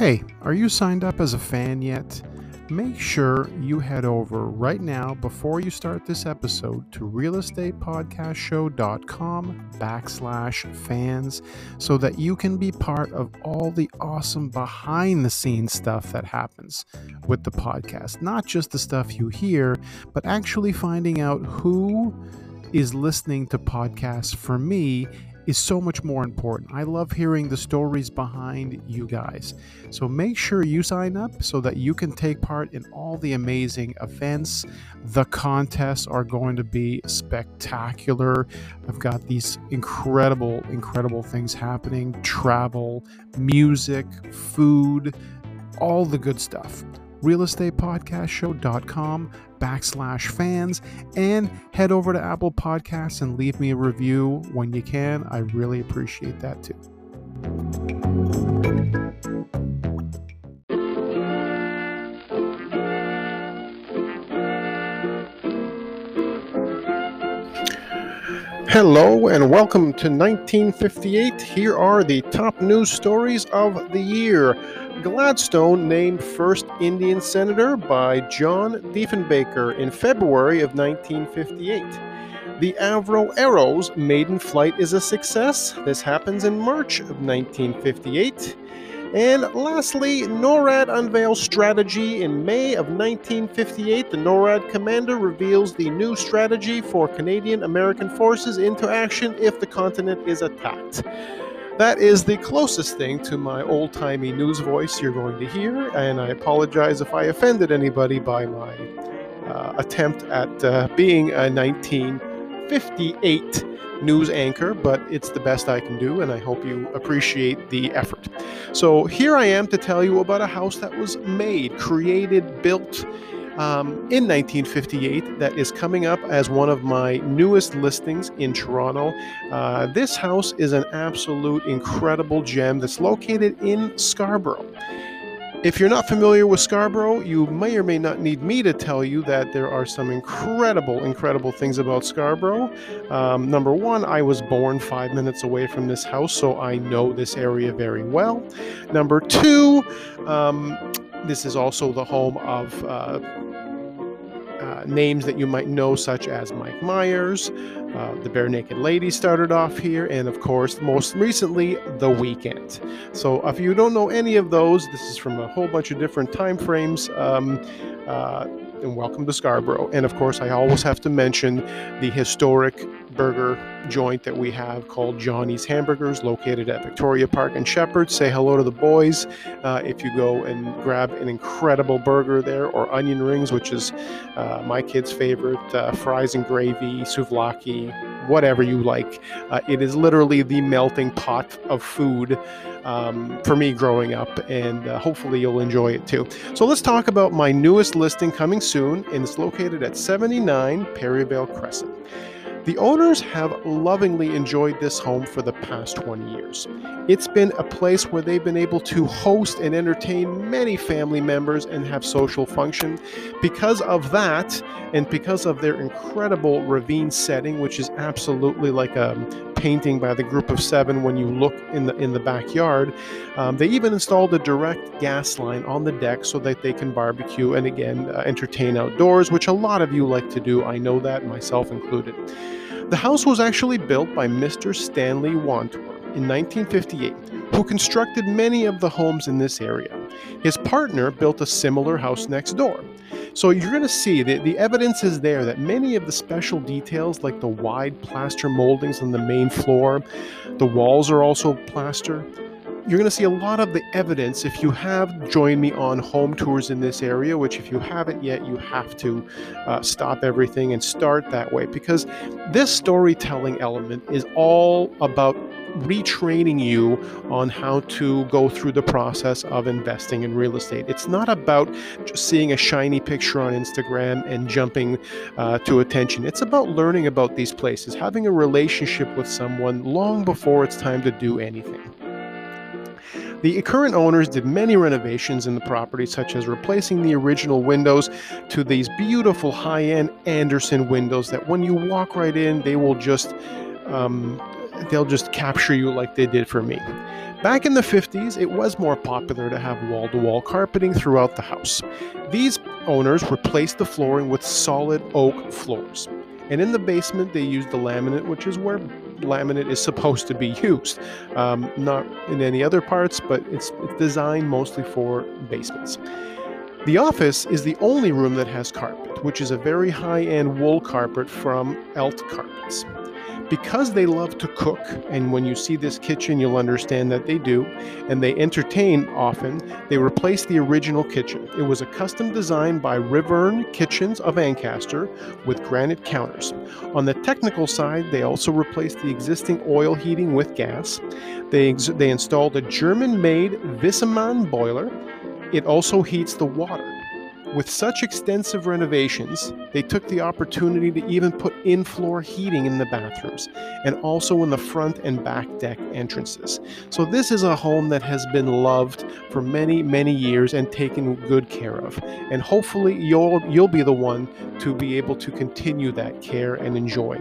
Hey, are you signed up as a fan yet? Make sure you head over right now before you start this episode to realestatepodcastshow.com backslash fans so that you can be part of all the awesome behind the scenes stuff that happens with the podcast. Not just the stuff you hear, but actually finding out who is listening to podcasts for me is so much more important. I love hearing the stories behind you guys. So make sure you sign up so that you can take part in all the amazing events. The contests are going to be spectacular. I've got these incredible, incredible things happening travel, music, food, all the good stuff realestatepodcastshow.com backslash fans and head over to Apple Podcasts and leave me a review when you can. I really appreciate that too. Hello and welcome to 1958. Here are the top news stories of the year. Gladstone named first Indian senator by John Diefenbaker in February of 1958. The Avro Arrows maiden flight is a success. This happens in March of 1958. And lastly, NORAD unveils strategy in May of 1958. The NORAD commander reveals the new strategy for Canadian American forces into action if the continent is attacked. That is the closest thing to my old timey news voice you're going to hear, and I apologize if I offended anybody by my uh, attempt at uh, being a 1958 news anchor, but it's the best I can do, and I hope you appreciate the effort. So, here I am to tell you about a house that was made, created, built, um, in 1958 that is coming up as one of my newest listings in Toronto. Uh, this house is an absolute incredible gem that's located in Scarborough. If you're not familiar with Scarborough, you may or may not need me to tell you that there are some incredible, incredible things about Scarborough. Um, number one, I was born five minutes away from this house, so I know this area very well. Number two, um, this is also the home of uh, uh, names that you might know, such as Mike Myers, uh, the Barenaked Lady started off here, and of course, most recently, The Weeknd. So, if you don't know any of those, this is from a whole bunch of different time frames. Um, uh, and welcome to Scarborough. And of course, I always have to mention the historic burger joint that we have called Johnny's Hamburgers, located at Victoria Park and Sheppard. Say hello to the boys uh, if you go and grab an incredible burger there, or onion rings, which is uh, my kid's favorite, uh, fries and gravy, souvlaki, whatever you like. Uh, it is literally the melting pot of food um, for me growing up, and uh, hopefully you'll enjoy it too. So let's talk about my newest listing coming soon, and it's located at 79 Perryvale Crescent. The owners have lovingly enjoyed this home for the past 20 years. It's been a place where they've been able to host and entertain many family members and have social function. Because of that, and because of their incredible ravine setting, which is absolutely like a painting by the group of seven when you look in the in the backyard, um, they even installed a direct gas line on the deck so that they can barbecue and again uh, entertain outdoors, which a lot of you like to do. I know that, myself included. The house was actually built by Mr. Stanley Wantor in 1958, who constructed many of the homes in this area. His partner built a similar house next door. So you're going to see that the evidence is there that many of the special details, like the wide plaster moldings on the main floor, the walls are also plaster, you're going to see a lot of the evidence if you have joined me on home tours in this area, which, if you haven't yet, you have to uh, stop everything and start that way because this storytelling element is all about retraining you on how to go through the process of investing in real estate. It's not about just seeing a shiny picture on Instagram and jumping uh, to attention. It's about learning about these places, having a relationship with someone long before it's time to do anything. The current owners did many renovations in the property, such as replacing the original windows to these beautiful high end Andersen windows that when you walk right in, they will just um, they'll just capture you like they did for me. Back in the 50s, it was more popular to have wall to wall carpeting throughout the house. These owners replaced the flooring with solid oak floors. And in the basement, they used the laminate, which is where laminate is supposed to be used. Um, not in any other parts, but it's, it's designed mostly for basements. The office is the only room that has carpet, which is a very high end wool carpet from Elt Carpets. Because they love to cook, and when you see this kitchen, you'll understand that they do, and they entertain often, they replaced the original kitchen. It was a custom design by Riverne Kitchens of Ancaster with granite counters. On the technical side, they also replaced the existing oil heating with gas. They, ex- they installed a German made Viessmann boiler. It also heats the water. With such extensive renovations, they took the opportunity to even put in floor heating in the bathrooms and also in the front and back deck entrances. So, this is a home that has been loved for many, many years and taken good care of. And hopefully, you'll, you'll be the one to be able to continue that care and enjoy.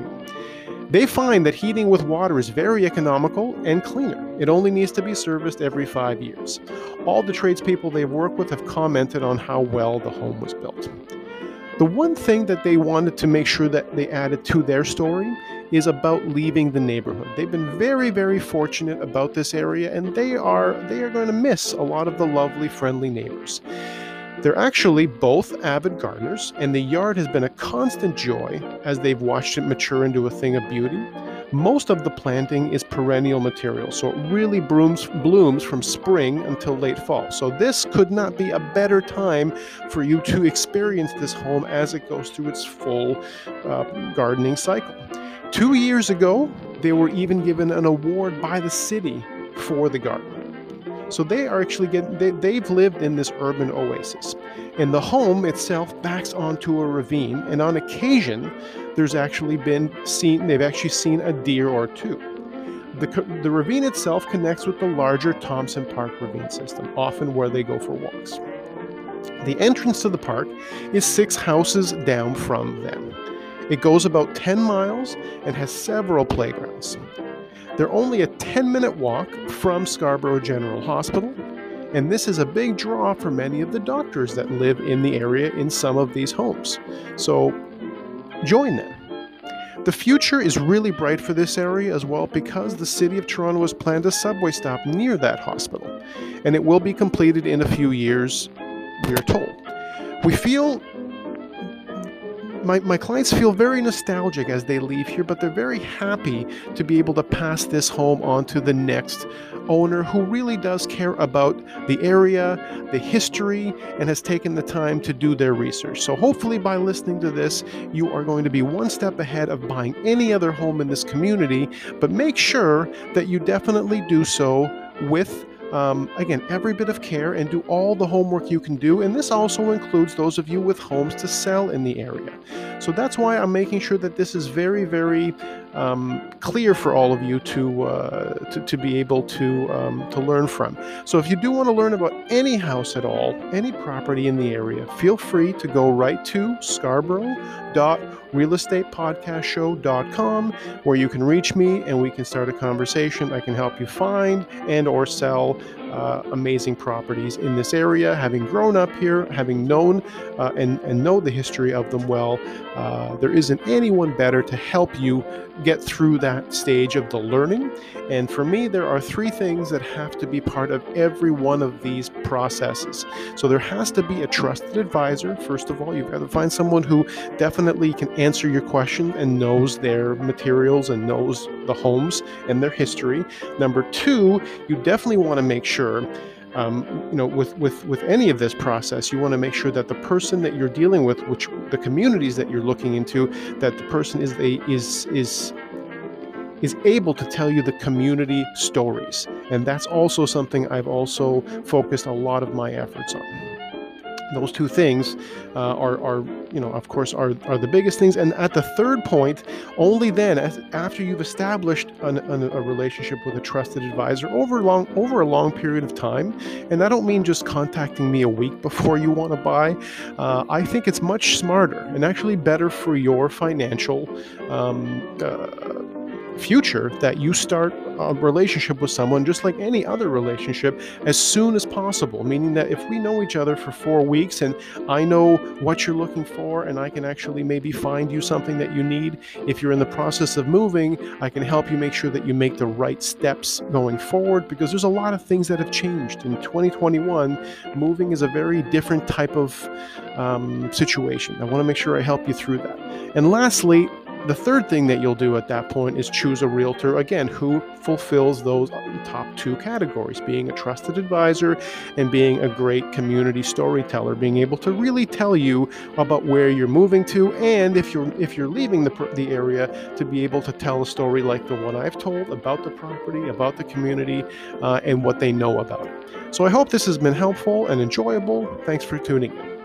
They find that heating with water is very economical and cleaner. It only needs to be serviced every five years. All the tradespeople they work with have commented on how well the home was built. The one thing that they wanted to make sure that they added to their story is about leaving the neighborhood. They've been very, very fortunate about this area and they are they are going to miss a lot of the lovely, friendly neighbors. They're actually both avid gardeners, and the yard has been a constant joy as they've watched it mature into a thing of beauty. Most of the planting is perennial material, so it really blooms, blooms from spring until late fall. So, this could not be a better time for you to experience this home as it goes through its full uh, gardening cycle. Two years ago, they were even given an award by the city for the garden. So they are actually getting, they, they've lived in this urban oasis. And the home itself backs onto a ravine, and on occasion, there's actually been seen, they've actually seen a deer or two. The, the ravine itself connects with the larger Thomson Park ravine system, often where they go for walks. The entrance to the park is six houses down from them. It goes about 10 miles and has several playgrounds. They're only a 10 minute walk from Scarborough General Hospital, and this is a big draw for many of the doctors that live in the area in some of these homes. So join them. The future is really bright for this area as well because the City of Toronto has planned a subway stop near that hospital, and it will be completed in a few years, we are told. We feel my, my clients feel very nostalgic as they leave here, but they're very happy to be able to pass this home on to the next owner who really does care about the area, the history, and has taken the time to do their research. So, hopefully, by listening to this, you are going to be one step ahead of buying any other home in this community, but make sure that you definitely do so with um, again, every bit of care and do all the homework you can do. And this also includes those of you with homes to sell in the area. So that's why I'm making sure that this is very, very um, clear for all of you to, uh, to, to be able to um, to learn from. So if you do want to learn about any house at all, any property in the area, feel free to go right to scarborough.realestatepodcastshow.com where you can reach me and we can start a conversation. I can help you find and or sell uh, amazing properties in this area. Having grown up here, having known uh, and, and know the history of them well, uh, there isn't anyone better to help you get through that stage of the learning. And for me, there are three things that have to be part of every one of these processes. So there has to be a trusted advisor. First of all, you've got to find someone who definitely can answer your question and knows their materials and knows the homes and their history. Number two, you definitely want to make sure um, you know, with with with any of this process, you want to make sure that the person that you're dealing with, which the communities that you're looking into, that the person is a is is is able to tell you the community stories, and that's also something I've also focused a lot of my efforts on those two things uh, are, are, you know, of course, are, are the biggest things. And at the third point, only then, as, after you've established an, an, a relationship with a trusted advisor over long over a long period of time, and I don't mean just contacting me a week before you want to buy. Uh, I think it's much smarter and actually better for your financial. Um, uh, future that you start a relationship with someone just like any other relationship as soon as possible. Meaning that if we know each other for four weeks and I know what you're looking for and I can actually maybe find you something that you need, if you're in the process of moving, I can help you make sure that you make the right steps going forward because there's a lot of things that have changed. In 2021, moving is a very different type of um, situation. I want to make sure I help you through that. And lastly, the third thing that you'll do at that point is choose a realtor, again, who fulfills those top two categories being a trusted advisor and being a great community storyteller, being able to really tell you about where you're moving to and if you're if you're leaving the, the area to be able to tell a story like the one I've told about the property, about the community, uh, and what they know about it. So I hope this has been helpful and enjoyable. Thanks for tuning in.